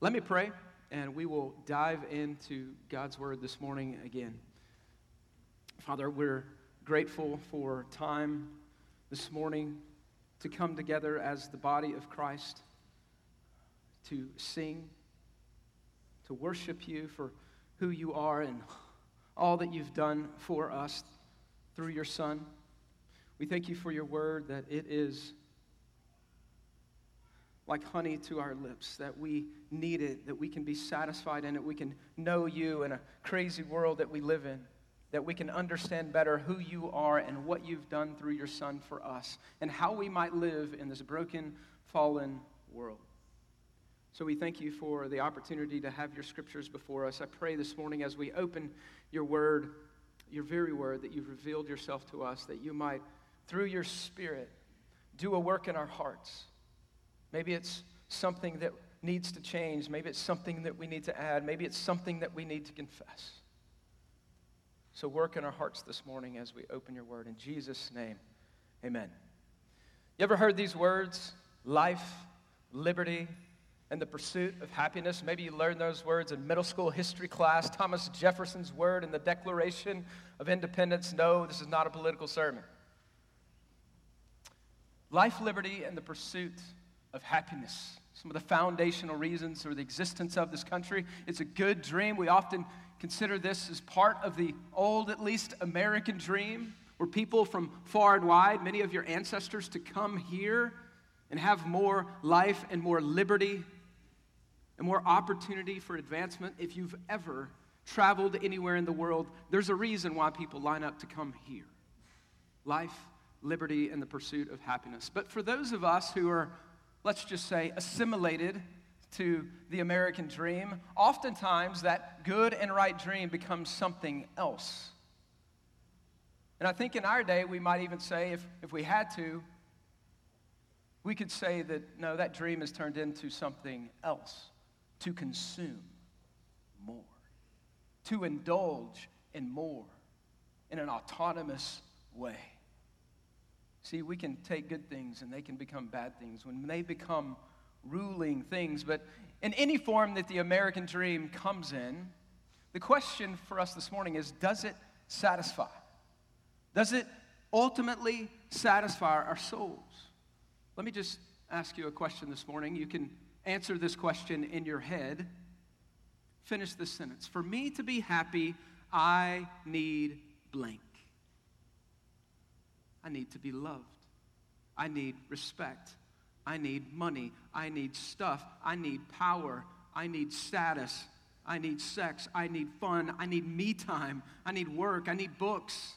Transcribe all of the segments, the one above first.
Let me pray, and we will dive into God's word this morning again. Father, we're grateful for time this morning to come together as the body of Christ, to sing, to worship you for who you are and all that you've done for us through your Son. We thank you for your word that it is like honey to our lips, that we need it, that we can be satisfied in it, we can know you in a crazy world that we live in, that we can understand better who you are and what you've done through your Son for us, and how we might live in this broken, fallen world. So we thank you for the opportunity to have your scriptures before us. I pray this morning as we open your word, your very word, that you've revealed yourself to us, that you might, through your Spirit, do a work in our hearts Maybe it's something that needs to change. Maybe it's something that we need to add. Maybe it's something that we need to confess. So work in our hearts this morning as we open your word. In Jesus' name, amen. You ever heard these words? Life, liberty, and the pursuit of happiness. Maybe you learned those words in middle school history class. Thomas Jefferson's word in the Declaration of Independence. No, this is not a political sermon. Life, liberty, and the pursuit of happiness. Some of the foundational reasons for the existence of this country. It's a good dream. We often consider this as part of the old, at least, American dream, where people from far and wide, many of your ancestors, to come here and have more life and more liberty and more opportunity for advancement. If you've ever traveled anywhere in the world, there's a reason why people line up to come here life, liberty, and the pursuit of happiness. But for those of us who are let's just say, assimilated to the American dream, oftentimes that good and right dream becomes something else. And I think in our day, we might even say, if, if we had to, we could say that no, that dream has turned into something else to consume more, to indulge in more in an autonomous way. See, we can take good things and they can become bad things when they become ruling things. But in any form that the American dream comes in, the question for us this morning is does it satisfy? Does it ultimately satisfy our souls? Let me just ask you a question this morning. You can answer this question in your head. Finish this sentence. For me to be happy, I need blank. I need to be loved. I need respect. I need money. I need stuff. I need power. I need status. I need sex. I need fun. I need me time. I need work. I need books.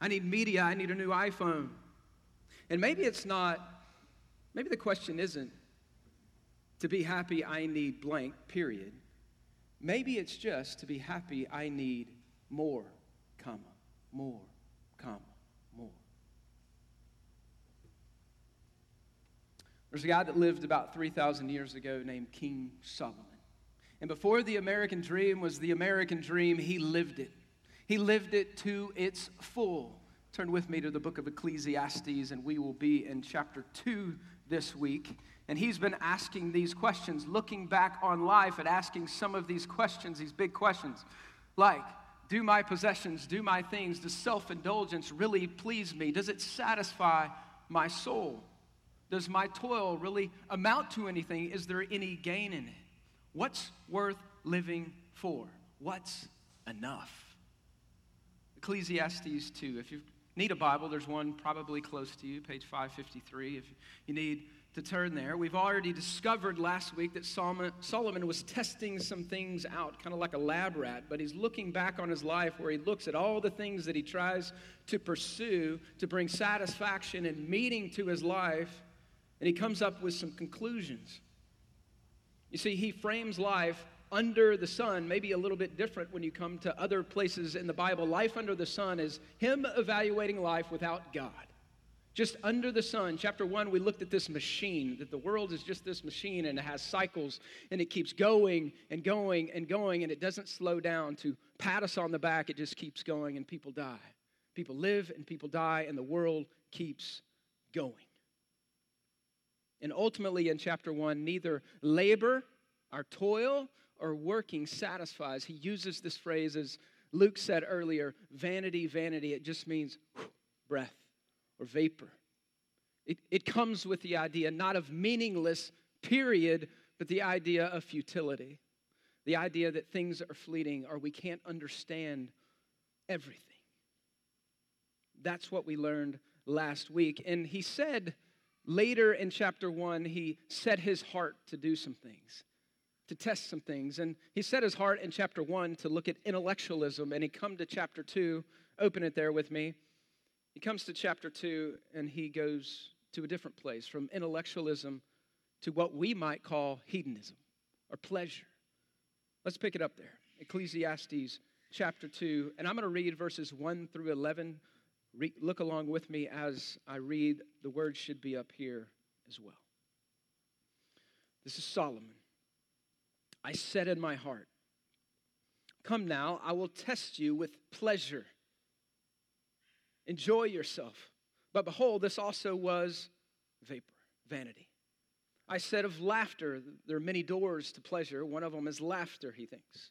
I need media. I need a new iPhone. And maybe it's not, maybe the question isn't to be happy, I need blank, period. Maybe it's just to be happy, I need more, comma, more, comma. There's a guy that lived about 3,000 years ago named King Solomon. And before the American dream was the American dream, he lived it. He lived it to its full. Turn with me to the book of Ecclesiastes, and we will be in chapter 2 this week. And he's been asking these questions, looking back on life and asking some of these questions, these big questions, like, do my possessions, do my things, does self indulgence really please me? Does it satisfy my soul? Does my toil really amount to anything? Is there any gain in it? What's worth living for? What's enough? Ecclesiastes 2. If you need a Bible, there's one probably close to you, page 553. If you need to turn there, we've already discovered last week that Solomon was testing some things out, kind of like a lab rat, but he's looking back on his life where he looks at all the things that he tries to pursue to bring satisfaction and meaning to his life and he comes up with some conclusions. You see, he frames life under the sun, maybe a little bit different when you come to other places in the Bible. Life under the sun is him evaluating life without God. Just under the sun. Chapter one, we looked at this machine, that the world is just this machine and it has cycles and it keeps going and going and going and it doesn't slow down to pat us on the back. It just keeps going and people die. People live and people die and the world keeps going. And ultimately, in chapter one, neither labor our toil or working satisfies. He uses this phrase as Luke said earlier vanity, vanity. It just means breath or vapor. It, it comes with the idea not of meaningless, period, but the idea of futility. The idea that things are fleeting or we can't understand everything. That's what we learned last week. And he said later in chapter one, he set his heart to do some things to test some things. And he set his heart in chapter one to look at intellectualism, and he come to chapter two. Open it there with me. He comes to chapter two, and he goes to a different place from intellectualism to what we might call hedonism or pleasure. Let's pick it up there. Ecclesiastes chapter 2, and I'm going to read verses 1 through 11. Re- look along with me as I read. The words should be up here as well. This is Solomon. I said in my heart, Come now, I will test you with pleasure. Enjoy yourself. But behold, this also was vapor, vanity. I said of laughter, there are many doors to pleasure. One of them is laughter, he thinks.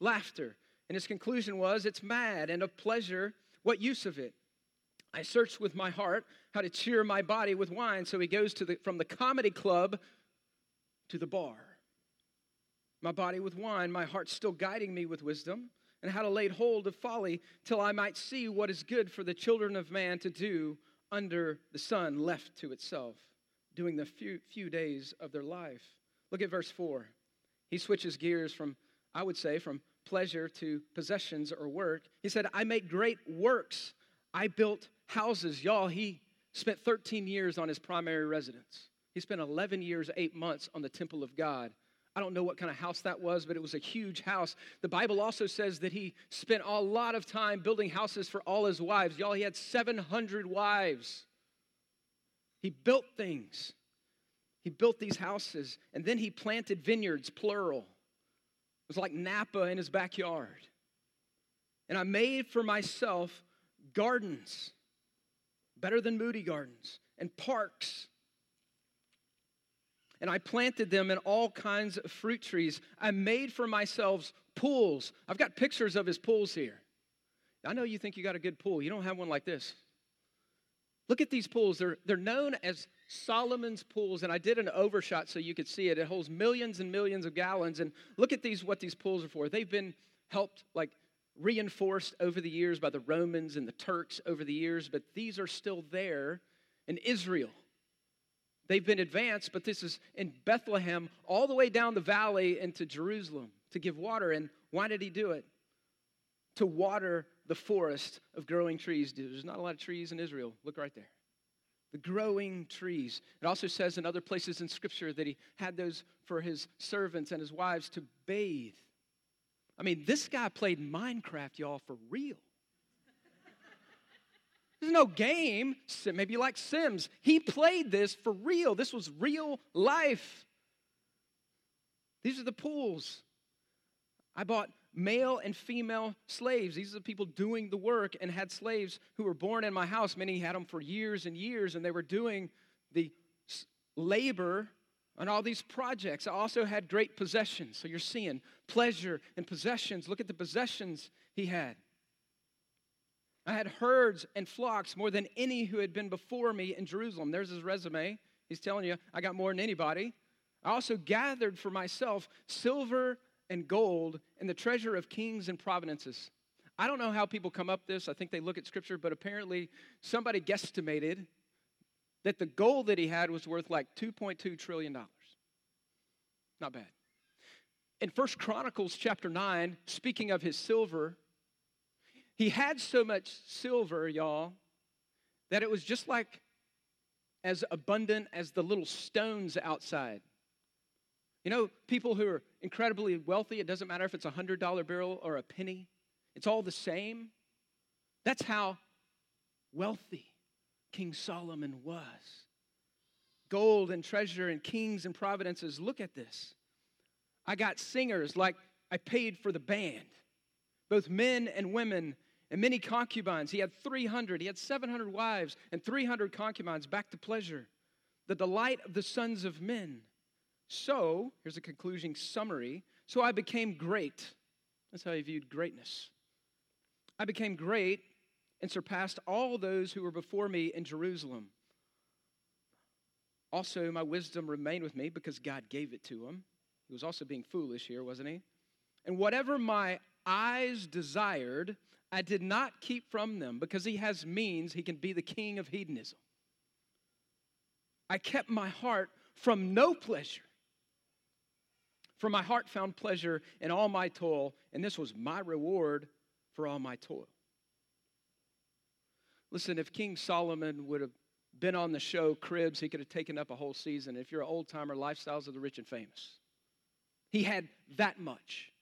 Laughter. And his conclusion was, it's mad. And of pleasure, what use of it? I searched with my heart how to cheer my body with wine. So he goes to the, from the comedy club to the bar my body with wine, my heart still guiding me with wisdom, and how to lay hold of folly till I might see what is good for the children of man to do under the sun left to itself, doing the few, few days of their life. Look at verse 4. He switches gears from, I would say, from pleasure to possessions or work. He said, I make great works. I built houses. Y'all, he spent 13 years on his primary residence. He spent 11 years, eight months on the temple of God. I don't know what kind of house that was, but it was a huge house. The Bible also says that he spent a lot of time building houses for all his wives. Y'all, he had 700 wives. He built things. He built these houses, and then he planted vineyards, plural. It was like Napa in his backyard. And I made for myself gardens, better than Moody Gardens, and parks and I planted them in all kinds of fruit trees. I made for myself pools. I've got pictures of his pools here. I know you think you got a good pool. You don't have one like this. Look at these pools. They're, they're known as Solomon's pools, and I did an overshot so you could see it. It holds millions and millions of gallons. And look at these, what these pools are for. They've been helped, like, reinforced over the years by the Romans and the Turks over the years, but these are still there in Israel. They've been advanced, but this is in Bethlehem, all the way down the valley into Jerusalem to give water. And why did he do it? To water the forest of growing trees. There's not a lot of trees in Israel. Look right there. The growing trees. It also says in other places in Scripture that he had those for his servants and his wives to bathe. I mean, this guy played Minecraft, y'all, for real. There's no game. Maybe like Sims. He played this for real. This was real life. These are the pools. I bought male and female slaves. These are the people doing the work and had slaves who were born in my house. Many had them for years and years, and they were doing the labor on all these projects. I also had great possessions. So you're seeing pleasure and possessions. Look at the possessions he had. I had herds and flocks more than any who had been before me in Jerusalem. There's his resume. He's telling you, I got more than anybody. I also gathered for myself silver and gold and the treasure of kings and provinces. I don't know how people come up this. I think they look at scripture, but apparently somebody guesstimated that the gold that he had was worth like 2.2 trillion dollars. Not bad. In First Chronicles chapter 9, speaking of his silver, he had so much silver, y'all, that it was just like as abundant as the little stones outside. You know, people who are incredibly wealthy, it doesn't matter if it's a $100 bill or a penny, it's all the same. That's how wealthy King Solomon was. Gold and treasure and kings and providences. Look at this. I got singers like I paid for the band, both men and women and many concubines. He had 300. He had 700 wives and 300 concubines back to pleasure. The delight of the sons of men. So, here's a concluding summary. So I became great. That's how he viewed greatness. I became great and surpassed all those who were before me in Jerusalem. Also, my wisdom remained with me because God gave it to him. He was also being foolish here, wasn't he? And whatever my eyes desired, I did not keep from them because he has means, he can be the king of hedonism. I kept my heart from no pleasure. For my heart found pleasure in all my toil, and this was my reward for all my toil. Listen, if King Solomon would have been on the show Cribs, he could have taken up a whole season. If you're an old timer, Lifestyles of the Rich and Famous. He had that much.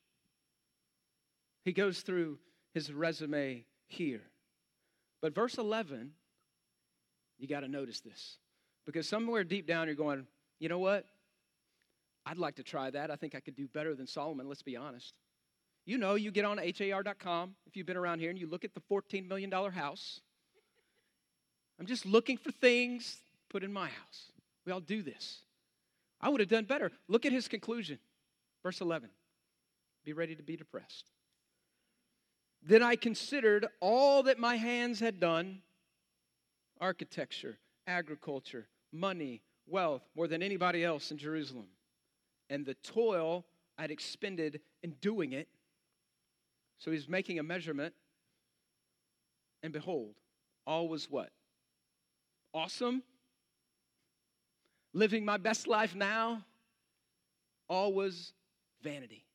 He goes through his resume here. But verse 11, you got to notice this. Because somewhere deep down, you're going, you know what? I'd like to try that. I think I could do better than Solomon, let's be honest. You know, you get on har.com if you've been around here and you look at the $14 million house. I'm just looking for things put in my house. We all do this. I would have done better. Look at his conclusion. Verse 11. Be ready to be depressed. Then I considered all that my hands had done architecture, agriculture, money, wealth, more than anybody else in Jerusalem, and the toil I'd expended in doing it. So he's making a measurement, and behold, all was what? Awesome? Living my best life now? All was vanity.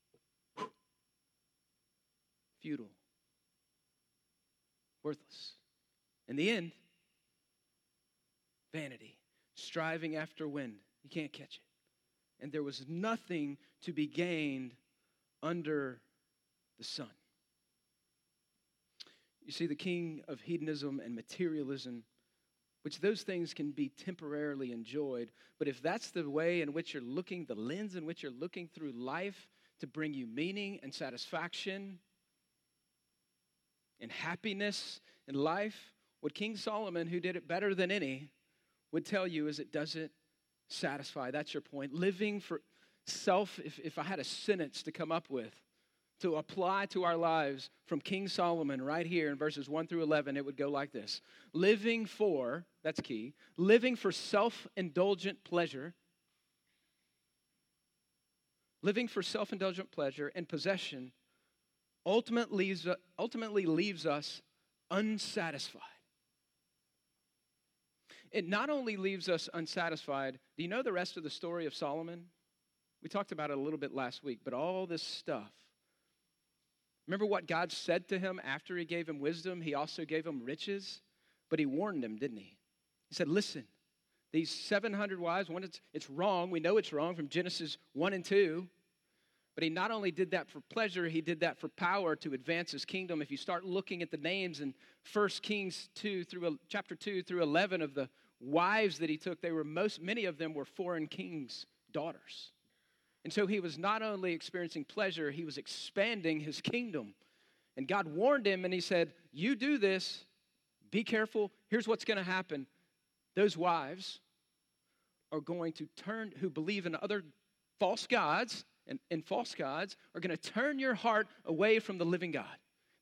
Futile worthless. In the end, vanity, striving after wind. You can't catch it. And there was nothing to be gained under the sun. You see, the king of hedonism and materialism, which those things can be temporarily enjoyed, but if that's the way in which you're looking, the lens in which you're looking through life to bring you meaning and satisfaction, and happiness in life, what King Solomon, who did it better than any, would tell you is it doesn't satisfy. That's your point. Living for self, if, if I had a sentence to come up with to apply to our lives from King Solomon right here in verses 1 through 11, it would go like this Living for, that's key, living for self indulgent pleasure. Living for self indulgent pleasure and possession ultimately leaves, ultimately leaves us unsatisfied. It not only leaves us unsatisfied, do you know the rest of the story of Solomon? We talked about it a little bit last week, but all this stuff. Remember what God said to him after he gave him wisdom? He also gave him riches, but he warned him, didn't he? He said, Listen, these 700 wives, one, it's, it's wrong. We know it's wrong from Genesis 1 and 2. But he not only did that for pleasure, he did that for power to advance his kingdom. If you start looking at the names in 1 Kings 2 through uh, chapter 2 through 11 of the wives that he took, they were most many of them were foreign kings' daughters. And so he was not only experiencing pleasure, he was expanding his kingdom. And God warned him and he said, "You do this, be careful. Here's what's going to happen. Those wives are going to turn who believe in other false gods and, and false gods are going to turn your heart away from the living God.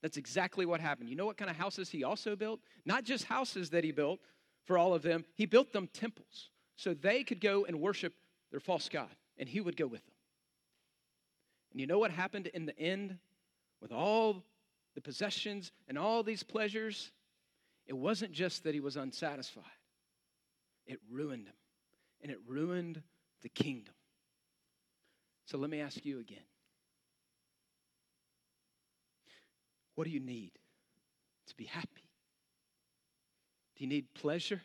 That's exactly what happened. You know what kind of houses he also built? Not just houses that he built for all of them, he built them temples so they could go and worship their false God, and he would go with them. And you know what happened in the end with all the possessions and all these pleasures? It wasn't just that he was unsatisfied, it ruined him, and it ruined the kingdom. So let me ask you again. What do you need to be happy? Do you need pleasure?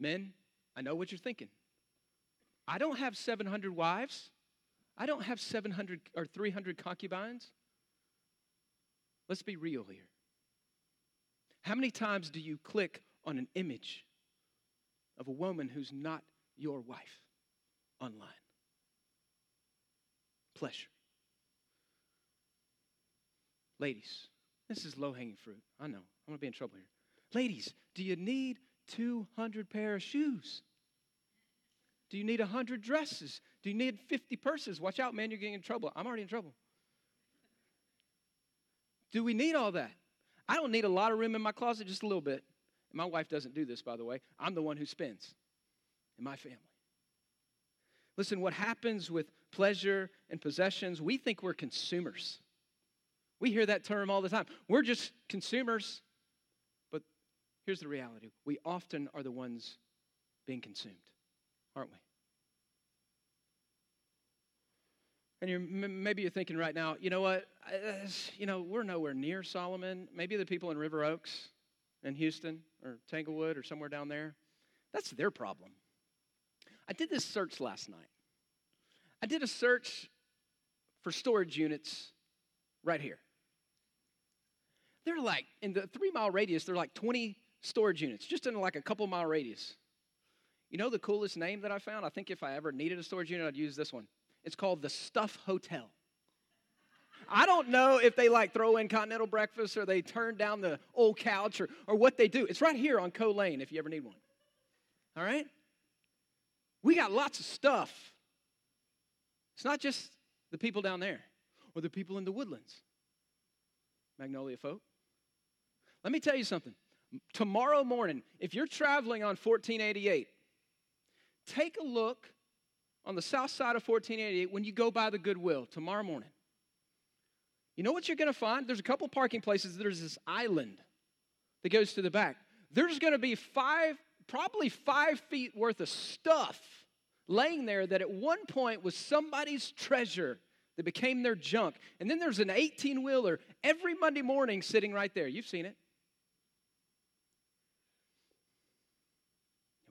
Men, I know what you're thinking. I don't have 700 wives. I don't have 700 or 300 concubines. Let's be real here. How many times do you click on an image of a woman who's not your wife online? pleasure. Ladies, this is low hanging fruit. I know. I'm going to be in trouble here. Ladies, do you need 200 pair of shoes? Do you need 100 dresses? Do you need 50 purses? Watch out, man, you're getting in trouble. I'm already in trouble. Do we need all that? I don't need a lot of room in my closet, just a little bit. My wife doesn't do this, by the way. I'm the one who spends in my family. Listen, what happens with pleasure and possessions, we think we're consumers. We hear that term all the time. We're just consumers. But here's the reality we often are the ones being consumed, aren't we? And you're, maybe you're thinking right now, you know what? Uh, you know, we're nowhere near Solomon. Maybe the people in River Oaks in Houston or Tanglewood or somewhere down there, that's their problem. I did this search last night. I did a search for storage units right here. They're like, in the three mile radius, they're like 20 storage units, just in like a couple mile radius. You know the coolest name that I found? I think if I ever needed a storage unit, I'd use this one. It's called the Stuff Hotel. I don't know if they like throw in continental breakfast or they turn down the old couch or, or what they do. It's right here on Co Lane if you ever need one. All right? We got lots of stuff. It's not just the people down there or the people in the woodlands. Magnolia folk. Let me tell you something. Tomorrow morning, if you're traveling on 1488, take a look on the south side of 1488 when you go by the Goodwill tomorrow morning. You know what you're going to find? There's a couple parking places. There's this island that goes to the back. There's going to be five, probably five feet worth of stuff laying there that at one point was somebody's treasure that became their junk. And then there's an 18 wheeler every Monday morning sitting right there. You've seen it.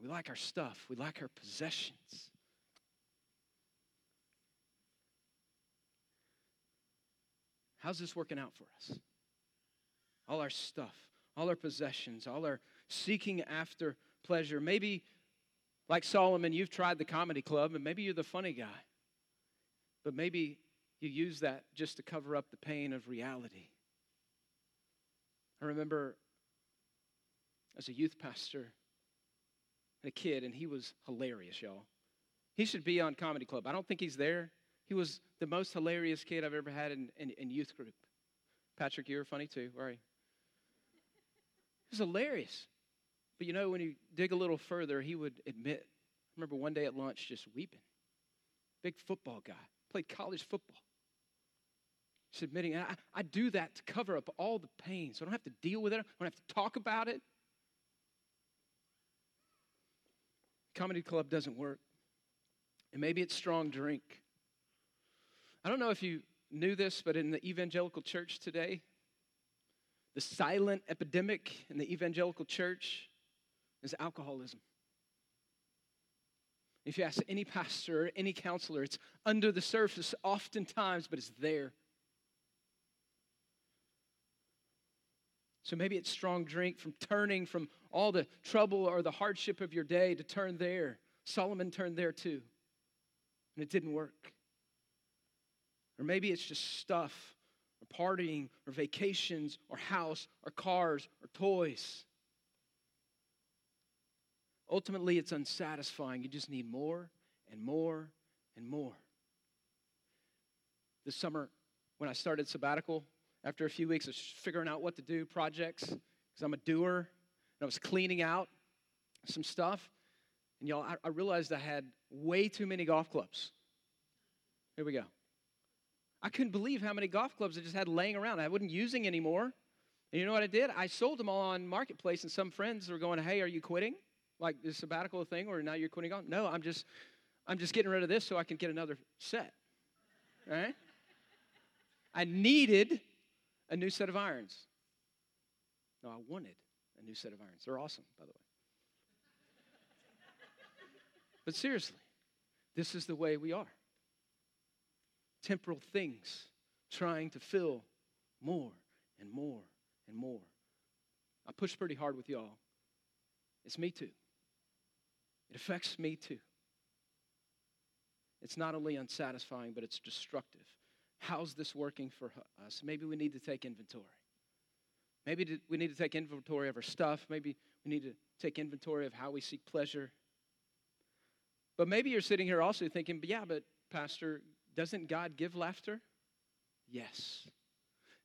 We like our stuff, we like our possessions. How's this working out for us? All our stuff, all our possessions, all our seeking after pleasure. Maybe, like Solomon, you've tried the comedy club and maybe you're the funny guy. But maybe you use that just to cover up the pain of reality. I remember as a youth pastor and a kid, and he was hilarious, y'all. He should be on Comedy Club. I don't think he's there. He was the most hilarious kid I've ever had in, in, in youth group. Patrick, you were funny too. Where are you? He was hilarious. But you know, when you dig a little further, he would admit. I remember one day at lunch just weeping. Big football guy, played college football. Just admitting, I, I do that to cover up all the pain so I don't have to deal with it, I don't have to talk about it. Comedy club doesn't work. And maybe it's strong drink. I don't know if you knew this, but in the evangelical church today, the silent epidemic in the evangelical church is alcoholism. If you ask any pastor or any counselor, it's under the surface oftentimes, but it's there. So maybe it's strong drink from turning from all the trouble or the hardship of your day to turn there. Solomon turned there too, and it didn't work. Or maybe it's just stuff, or partying, or vacations, or house, or cars, or toys. Ultimately, it's unsatisfying. You just need more and more and more. This summer, when I started sabbatical, after a few weeks of figuring out what to do, projects, because I'm a doer, and I was cleaning out some stuff, and y'all, I, I realized I had way too many golf clubs. Here we go. I couldn't believe how many golf clubs I just had laying around. I wasn't using anymore. And you know what I did? I sold them all on Marketplace, and some friends were going, Hey, are you quitting? Like this sabbatical thing, or now you're quitting on? No, I'm just I'm just getting rid of this so I can get another set. All right? I needed a new set of irons. No, I wanted a new set of irons. They're awesome, by the way. but seriously, this is the way we are temporal things, trying to fill more and more and more. I push pretty hard with y'all. It's me too. It affects me too. It's not only unsatisfying, but it's destructive. How's this working for us? Maybe we need to take inventory. Maybe we need to take inventory of our stuff. Maybe we need to take inventory of how we seek pleasure. But maybe you're sitting here also thinking, but yeah, but Pastor, doesn't God give laughter? Yes.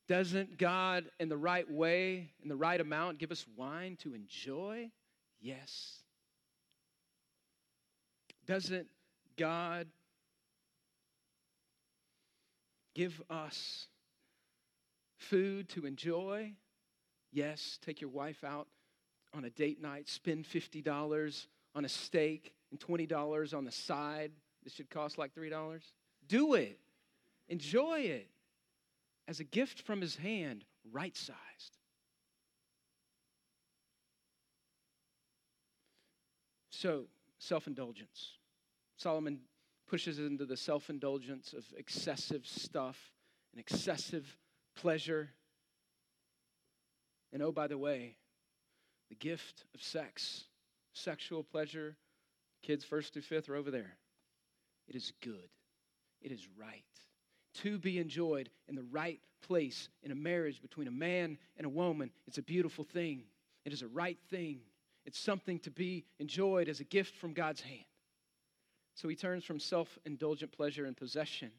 Doesn't God, in the right way, in the right amount, give us wine to enjoy? Yes. Doesn't God give us food to enjoy? Yes. Take your wife out on a date night, spend $50 on a steak and $20 on the side. This should cost like $3. Do it. Enjoy it as a gift from his hand, right sized. So, self indulgence. Solomon pushes into the self indulgence of excessive stuff and excessive pleasure. And oh, by the way, the gift of sex, sexual pleasure, kids first through fifth are over there. It is good, it is right to be enjoyed in the right place in a marriage between a man and a woman. It's a beautiful thing. It is a right thing. It's something to be enjoyed as a gift from God's hand. So he turns from self indulgent pleasure and possession.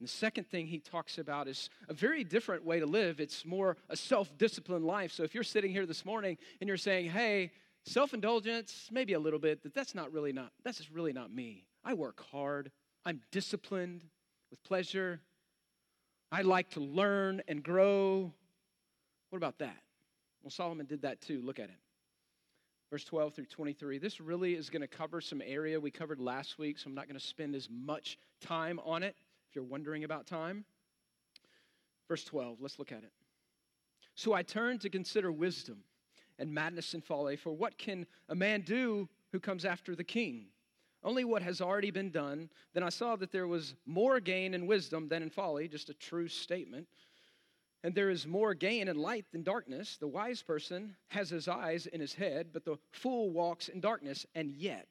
And the second thing he talks about is a very different way to live. It's more a self disciplined life. So if you're sitting here this morning and you're saying, hey, self indulgence, maybe a little bit, but that's not really not, that's just really not me. I work hard, I'm disciplined, with pleasure. I like to learn and grow. What about that? Well, Solomon did that too. Look at it. Verse 12 through 23. This really is going to cover some area we covered last week, so I'm not going to spend as much time on it if you're wondering about time. Verse 12, let's look at it. So I turned to consider wisdom and madness and folly, for what can a man do who comes after the king? only what has already been done. Then I saw that there was more gain in wisdom than in folly, just a true statement. And there is more gain in light than darkness. The wise person has his eyes in his head, but the fool walks in darkness, and yet.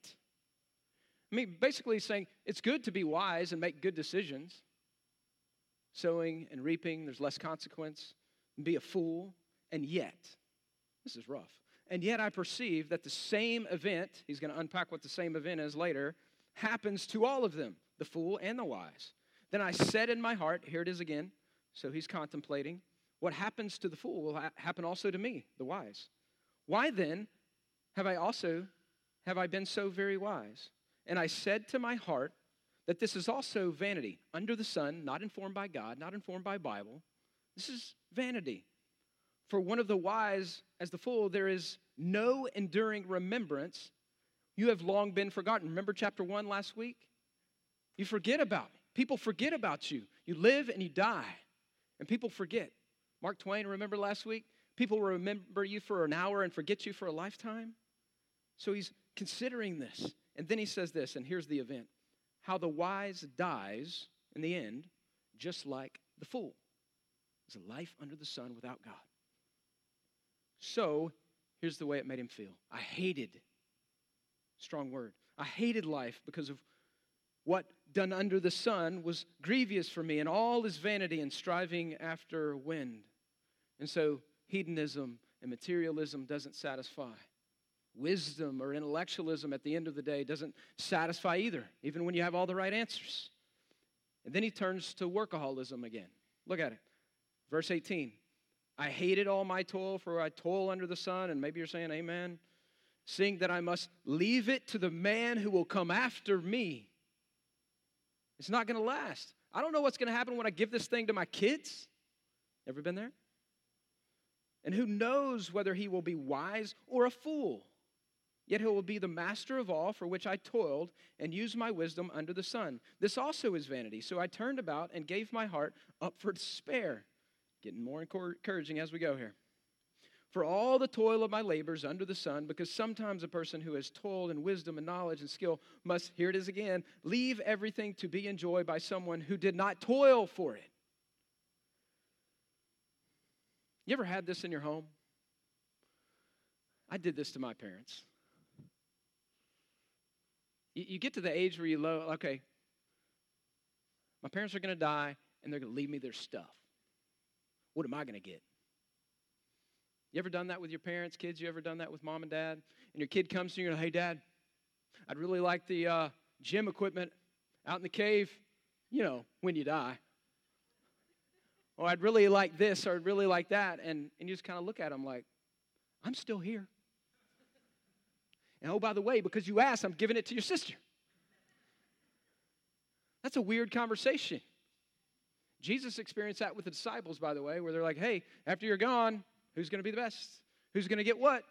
I mean, basically saying it's good to be wise and make good decisions. Sowing and reaping, there's less consequence. Be a fool, and yet. This is rough. And yet I perceive that the same event, he's going to unpack what the same event is later, happens to all of them, the fool and the wise. Then I said in my heart, here it is again. So he's contemplating, what happens to the fool will ha- happen also to me, the wise. Why then have I also have I been so very wise? And I said to my heart that this is also vanity, under the sun, not informed by God, not informed by Bible. This is vanity. For one of the wise as the fool, there is no enduring remembrance. You have long been forgotten. Remember chapter one last week? You forget about me. People forget about you. You live and you die, and people forget. Mark Twain, remember last week? People remember you for an hour and forget you for a lifetime. So he's considering this. And then he says this, and here's the event how the wise dies in the end, just like the fool. It's a life under the sun without God. So here's the way it made him feel I hated, strong word, I hated life because of what done under the sun was grievous for me, and all is vanity and striving after wind. And so hedonism and materialism doesn't satisfy. Wisdom or intellectualism at the end of the day doesn't satisfy either, even when you have all the right answers. And then he turns to workaholism again. Look at it. Verse 18 I hated all my toil, for I toil under the sun. And maybe you're saying, Amen. Seeing that I must leave it to the man who will come after me. It's not going to last. I don't know what's going to happen when I give this thing to my kids. Ever been there? And who knows whether he will be wise or a fool? Yet he will be the master of all for which I toiled and used my wisdom under the sun. This also is vanity. So I turned about and gave my heart up for despair. Getting more encouraging as we go here. For all the toil of my labors under the sun, because sometimes a person who has toiled in wisdom and knowledge and skill must, here it is again, leave everything to be enjoyed by someone who did not toil for it. You ever had this in your home? I did this to my parents. You, you get to the age where you know, okay, my parents are going to die and they're going to leave me their stuff. What am I going to get? You ever done that with your parents, kids? You ever done that with mom and dad? And your kid comes to you and, hey, dad, I'd really like the uh, gym equipment out in the cave, you know, when you die. Or I'd really like this or I'd really like that. And, and you just kind of look at them like, I'm still here. And oh, by the way, because you asked, I'm giving it to your sister. That's a weird conversation. Jesus experienced that with the disciples, by the way, where they're like, hey, after you're gone, who's going to be the best? Who's going to get what?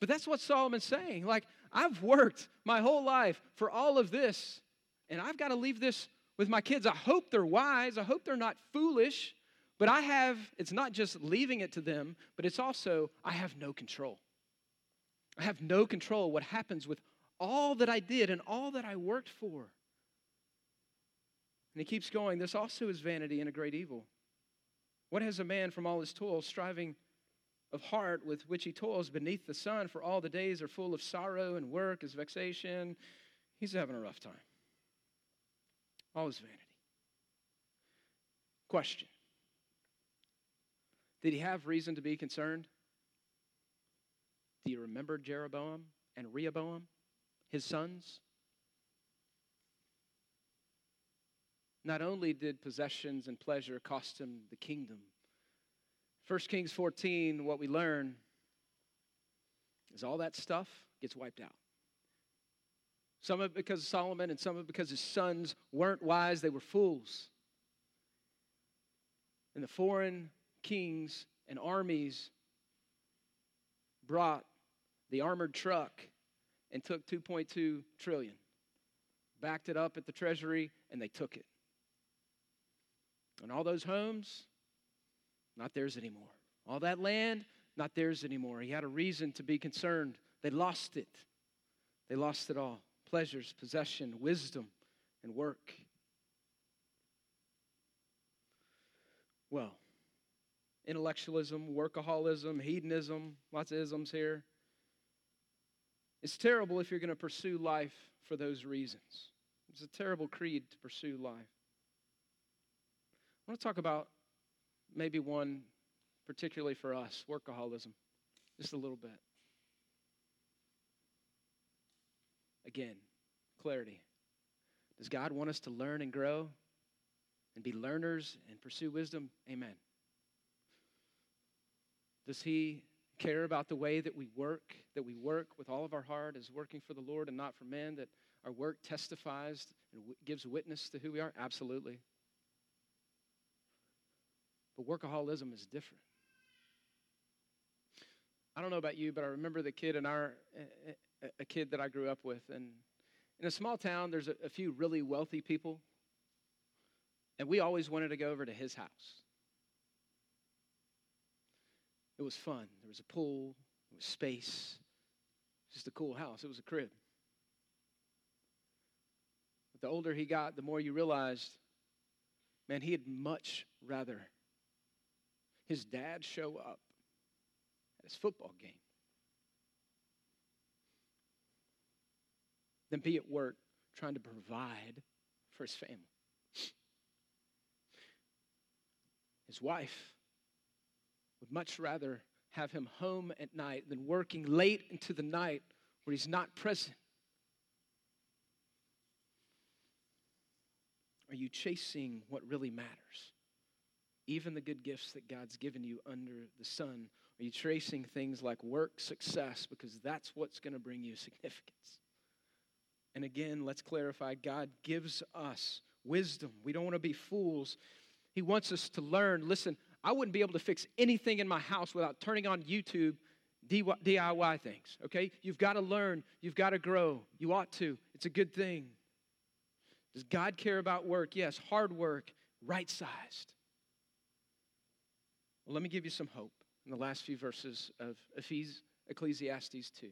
But that's what Solomon's saying. Like, I've worked my whole life for all of this, and I've got to leave this with my kids. I hope they're wise. I hope they're not foolish. But I have, it's not just leaving it to them, but it's also, I have no control. I have no control what happens with all that I did and all that I worked for. And he keeps going, this also is vanity and a great evil. What has a man from all his toil striving of heart with which he toils beneath the sun, for all the days are full of sorrow and work, is vexation. He's having a rough time. All is vanity. Question Did he have reason to be concerned? Do you remember Jeroboam and Rehoboam, his sons? Not only did possessions and pleasure cost him the kingdom, 1 Kings 14, what we learn is all that stuff gets wiped out. Some of it because of Solomon, and some of it because his sons weren't wise, they were fools. And the foreign kings and armies brought the armored truck and took 2.2 trillion, backed it up at the treasury, and they took it. And all those homes, not theirs anymore. All that land, not theirs anymore. He had a reason to be concerned. They lost it. They lost it all pleasures, possession, wisdom, and work. Well, intellectualism, workaholism, hedonism, lots of isms here. It's terrible if you're going to pursue life for those reasons. It's a terrible creed to pursue life. I want to talk about maybe one particularly for us workaholism, just a little bit. Again, clarity. Does God want us to learn and grow and be learners and pursue wisdom? Amen. Does He care about the way that we work, that we work with all of our heart as working for the Lord and not for men, that our work testifies and gives witness to who we are? Absolutely. But workaholism is different. I don't know about you, but I remember the kid in our a kid that I grew up with, and in a small town, there's a, few really wealthy people, and we always wanted to go over to his house. It was fun. There was a pool, there was space, just a cool house. It was a crib. But the older he got, the more you realized, man, he had much rather his dad show up at his football game than be at work trying to provide for his family. His wife would much rather have him home at night than working late into the night where he's not present. Are you chasing what really matters? Even the good gifts that God's given you under the sun? Are you tracing things like work success because that's what's going to bring you significance? And again, let's clarify God gives us wisdom. We don't want to be fools. He wants us to learn. Listen, I wouldn't be able to fix anything in my house without turning on YouTube DIY things, okay? You've got to learn. You've got to grow. You ought to. It's a good thing. Does God care about work? Yes, hard work, right sized. Well, let me give you some hope in the last few verses of Ecclesiastes 2.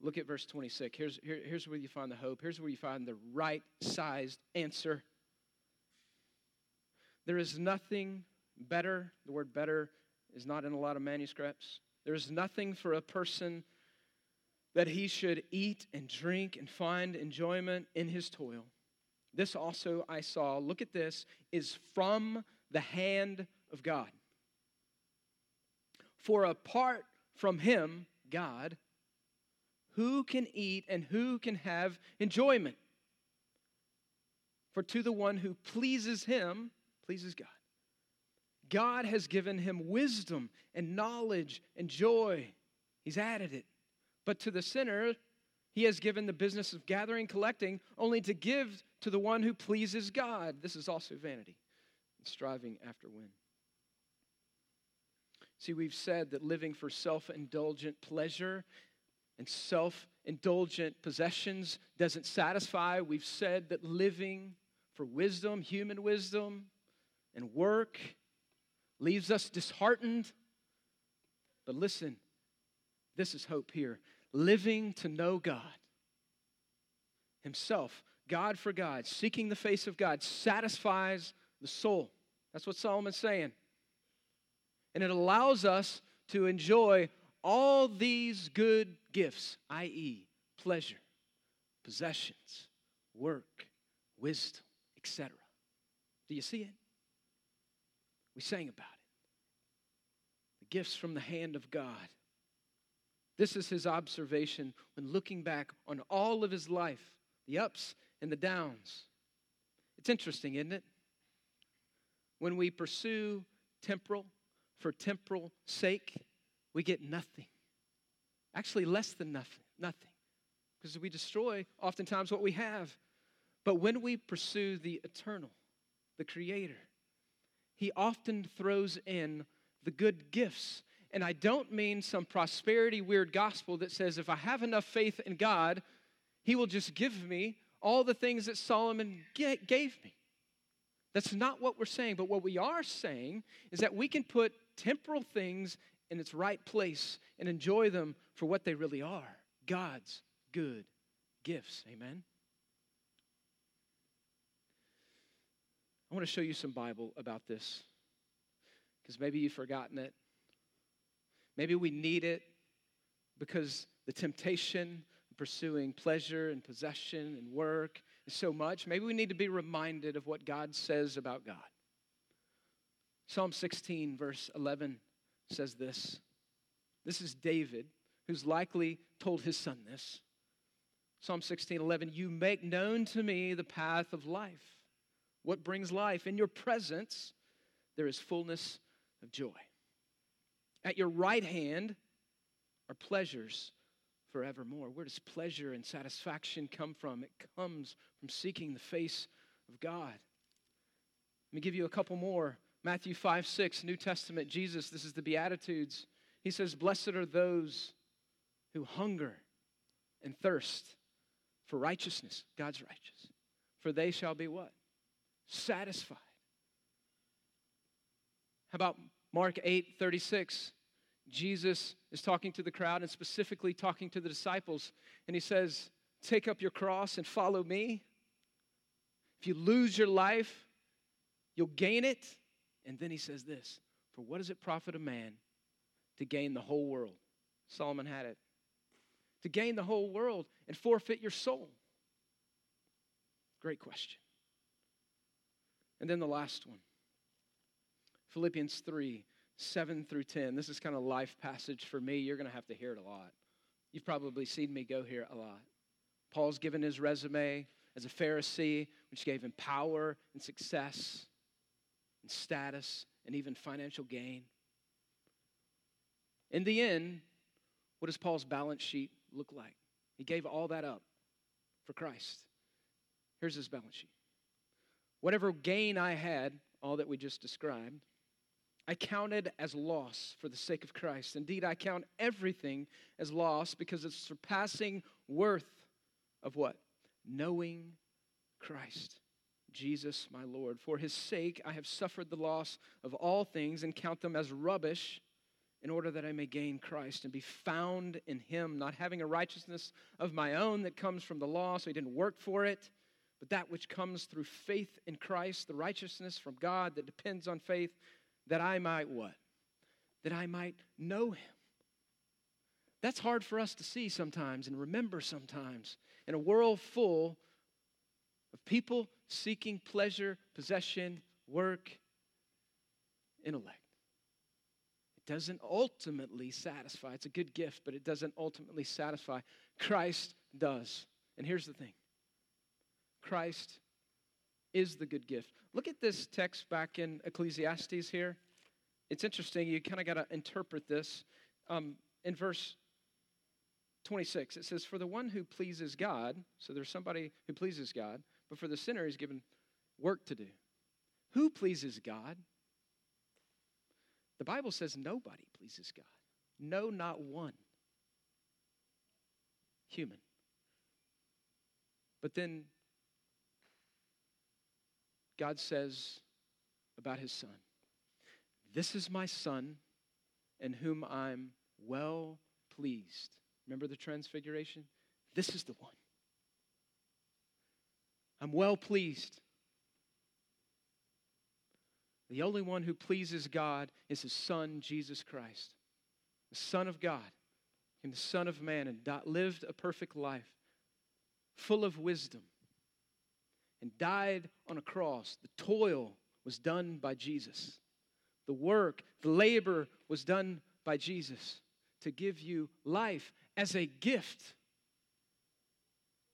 Look at verse 26. Here's, here, here's where you find the hope. Here's where you find the right sized answer. There is nothing better. The word better is not in a lot of manuscripts. There is nothing for a person that he should eat and drink and find enjoyment in his toil. This also I saw, look at this, is from the hand of God. For apart from him, God, who can eat and who can have enjoyment. For to the one who pleases him, pleases God. God has given him wisdom and knowledge and joy. He's added it. But to the sinner, he has given the business of gathering, collecting, only to give to the one who pleases God. This is also vanity and striving after wind. See, we've said that living for self indulgent pleasure and self indulgent possessions doesn't satisfy. We've said that living for wisdom, human wisdom, and work leaves us disheartened. But listen, this is hope here living to know God Himself, God for God, seeking the face of God, satisfies the soul. That's what Solomon's saying. And it allows us to enjoy all these good gifts, i.e., pleasure, possessions, work, wisdom, etc. Do you see it? We sang about it. The gifts from the hand of God. This is his observation when looking back on all of his life, the ups and the downs. It's interesting, isn't it? When we pursue temporal for temporal sake, we get nothing. Actually, less than nothing. Nothing. Because we destroy oftentimes what we have. But when we pursue the eternal, the Creator, He often throws in the good gifts. And I don't mean some prosperity weird gospel that says if I have enough faith in God, He will just give me all the things that Solomon gave me. That's not what we're saying, but what we are saying is that we can put temporal things in its right place and enjoy them for what they really are God's good gifts. Amen. I want to show you some Bible about this because maybe you've forgotten it. Maybe we need it because the temptation of pursuing pleasure and possession and work is so much. Maybe we need to be reminded of what God says about God. Psalm 16, verse 11 says this. This is David, who's likely told his son this. Psalm 16, 11, you make known to me the path of life. What brings life? In your presence, there is fullness of joy. At your right hand are pleasures forevermore. Where does pleasure and satisfaction come from? It comes from seeking the face of God. Let me give you a couple more. Matthew 5 6, New Testament, Jesus, this is the Beatitudes. He says, Blessed are those who hunger and thirst for righteousness, God's righteous, for they shall be what? Satisfied. How about Mark 8 36? Jesus is talking to the crowd and specifically talking to the disciples, and he says, Take up your cross and follow me. If you lose your life, you'll gain it. And then he says this For what does it profit a man to gain the whole world? Solomon had it. To gain the whole world and forfeit your soul? Great question. And then the last one Philippians 3 7 through 10. This is kind of life passage for me. You're going to have to hear it a lot. You've probably seen me go here a lot. Paul's given his resume as a Pharisee, which gave him power and success and status and even financial gain. In the end, what does Paul's balance sheet look like? He gave all that up for Christ. Here's his balance sheet. Whatever gain I had, all that we just described, I counted as loss for the sake of Christ. Indeed, I count everything as loss because it's surpassing worth of what? Knowing Christ. Jesus, my Lord. For his sake, I have suffered the loss of all things and count them as rubbish in order that I may gain Christ and be found in him, not having a righteousness of my own that comes from the law, so he didn't work for it, but that which comes through faith in Christ, the righteousness from God that depends on faith, that I might what? That I might know him. That's hard for us to see sometimes and remember sometimes in a world full of people seeking pleasure, possession, work, intellect. It doesn't ultimately satisfy. It's a good gift, but it doesn't ultimately satisfy. Christ does. And here's the thing Christ is the good gift. Look at this text back in Ecclesiastes here. It's interesting. You kind of got to interpret this. Um, in verse 26, it says, For the one who pleases God, so there's somebody who pleases God, but for the sinner, he's given work to do. Who pleases God? The Bible says nobody pleases God. No, not one. Human. But then God says about his son, This is my son in whom I'm well pleased. Remember the transfiguration? This is the one. I'm well pleased. The only one who pleases God is his son, Jesus Christ, the Son of God and the Son of Man, and lived a perfect life, full of wisdom, and died on a cross. The toil was done by Jesus. The work, the labor was done by Jesus to give you life as a gift.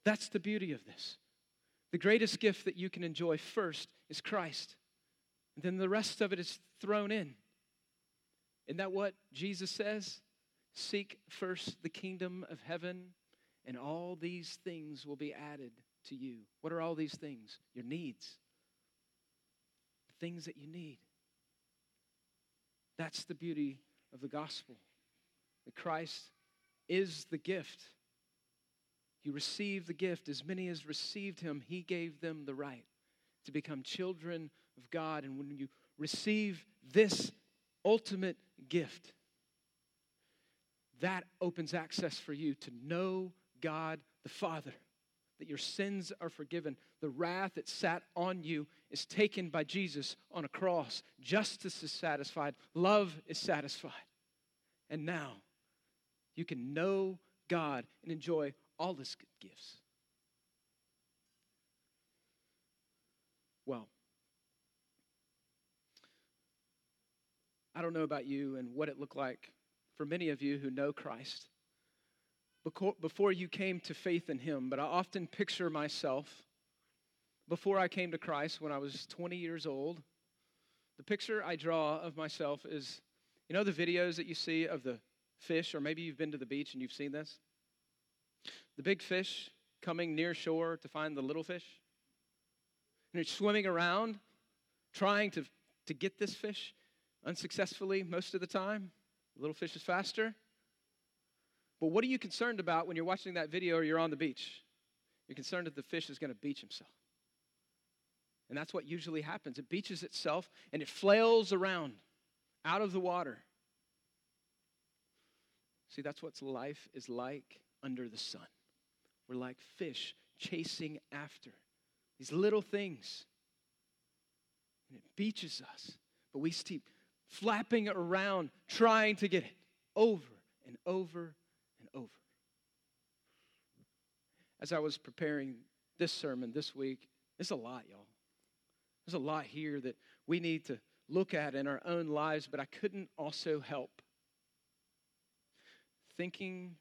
That's the beauty of this. The greatest gift that you can enjoy first is Christ. And then the rest of it is thrown in. Isn't that what Jesus says? Seek first the kingdom of heaven, and all these things will be added to you. What are all these things? Your needs, the things that you need. That's the beauty of the gospel. That Christ is the gift. You receive the gift. As many as received him, he gave them the right to become children of God. And when you receive this ultimate gift, that opens access for you to know God the Father, that your sins are forgiven. The wrath that sat on you is taken by Jesus on a cross. Justice is satisfied, love is satisfied. And now you can know God and enjoy all his gifts. Well, I don't know about you and what it looked like for many of you who know Christ before you came to faith in Him, but I often picture myself before I came to Christ when I was 20 years old. The picture I draw of myself is you know the videos that you see of the fish, or maybe you've been to the beach and you've seen this? The big fish coming near shore to find the little fish. And it's swimming around trying to, to get this fish unsuccessfully most of the time. The little fish is faster. But what are you concerned about when you're watching that video or you're on the beach? You're concerned that the fish is going to beach himself. And that's what usually happens. It beaches itself and it flails around out of the water. See, that's what life is like under the sun. We're like fish chasing after these little things. And it beaches us, but we keep flapping around trying to get it over and over and over. As I was preparing this sermon this week, it's a lot, y'all. There's a lot here that we need to look at in our own lives, but I couldn't also help thinking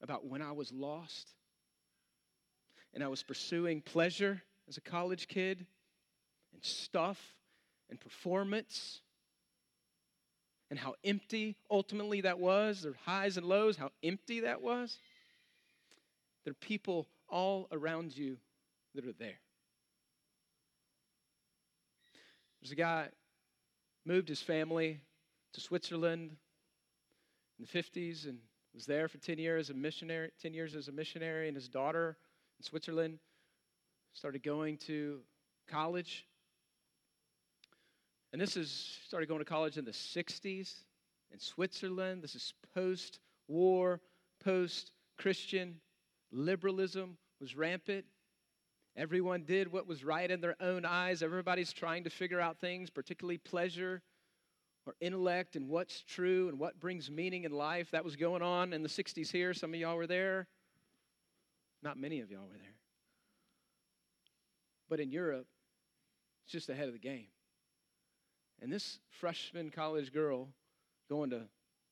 about when I was lost and I was pursuing pleasure as a college kid and stuff and performance and how empty ultimately that was, their highs and lows, how empty that was. There are people all around you that are there. There's a guy moved his family to Switzerland in the 50s and was there for 10 years, as a missionary, 10 years as a missionary, and his daughter in Switzerland started going to college. And this is started going to college in the 60s in Switzerland. This is post war, post Christian. Liberalism was rampant. Everyone did what was right in their own eyes. Everybody's trying to figure out things, particularly pleasure or intellect and what's true and what brings meaning in life. That was going on in the 60s here. Some of y'all were there. Not many of y'all were there. But in Europe, it's just ahead of the game. And this freshman college girl going to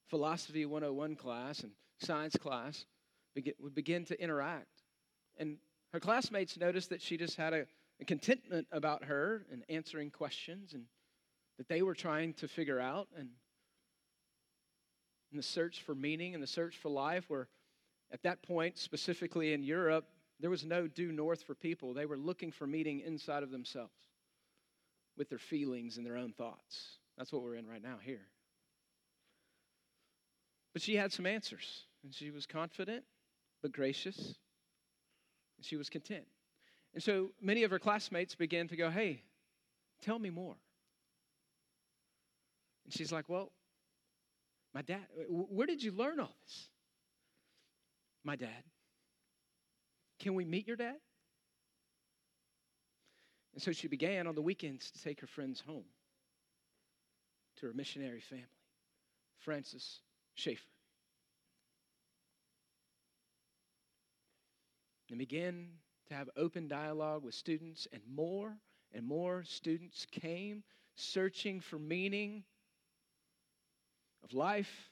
philosophy 101 class and science class would begin to interact. And her classmates noticed that she just had a, a contentment about her and answering questions and that they were trying to figure out. And the search for meaning and the search for life, where at that point, specifically in Europe, there was no due north for people. They were looking for meaning inside of themselves with their feelings and their own thoughts. That's what we're in right now here. But she had some answers, and she was confident but gracious, and she was content. And so many of her classmates began to go, Hey, tell me more. And she's like, Well, my dad, where did you learn all this? My dad. Can we meet your dad? And so she began on the weekends to take her friends home to her missionary family, Francis Schaeffer. And began to have open dialogue with students, and more and more students came searching for meaning of life,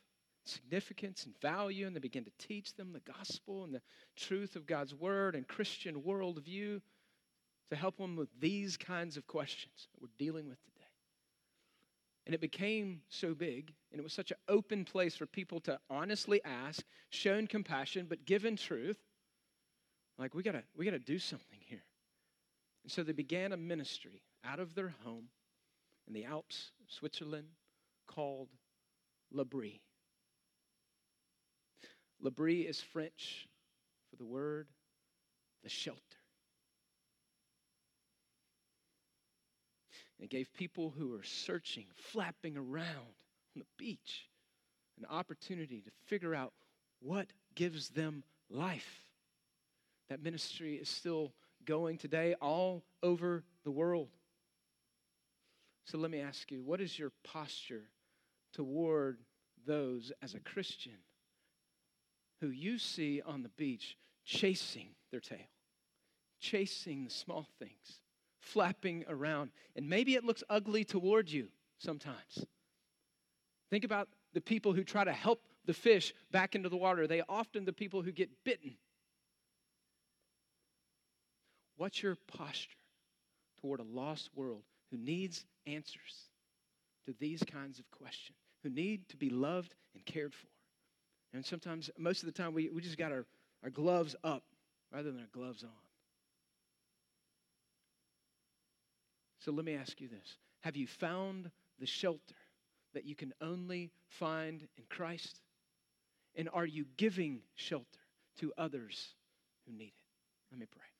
significance, and value, and they began to teach them the gospel and the truth of God's word and Christian worldview to help them with these kinds of questions that we're dealing with today. And it became so big, and it was such an open place for people to honestly ask, shown compassion, but given truth. Like, we gotta, we gotta do something here. And so they began a ministry out of their home in the Alps, Switzerland, called L'Abri. L'Abri is French for the word the shelter. It gave people who were searching, flapping around on the beach, an opportunity to figure out what gives them life. That ministry is still going today all over the world. So let me ask you what is your posture toward those as a Christian who you see on the beach chasing their tail, chasing the small things, flapping around? And maybe it looks ugly toward you sometimes. Think about the people who try to help the fish back into the water. They often the people who get bitten. What's your posture toward a lost world who needs answers to these kinds of questions, who need to be loved and cared for? And sometimes, most of the time, we, we just got our, our gloves up rather than our gloves on. So let me ask you this Have you found the shelter that you can only find in Christ? And are you giving shelter to others who need it? Let me pray.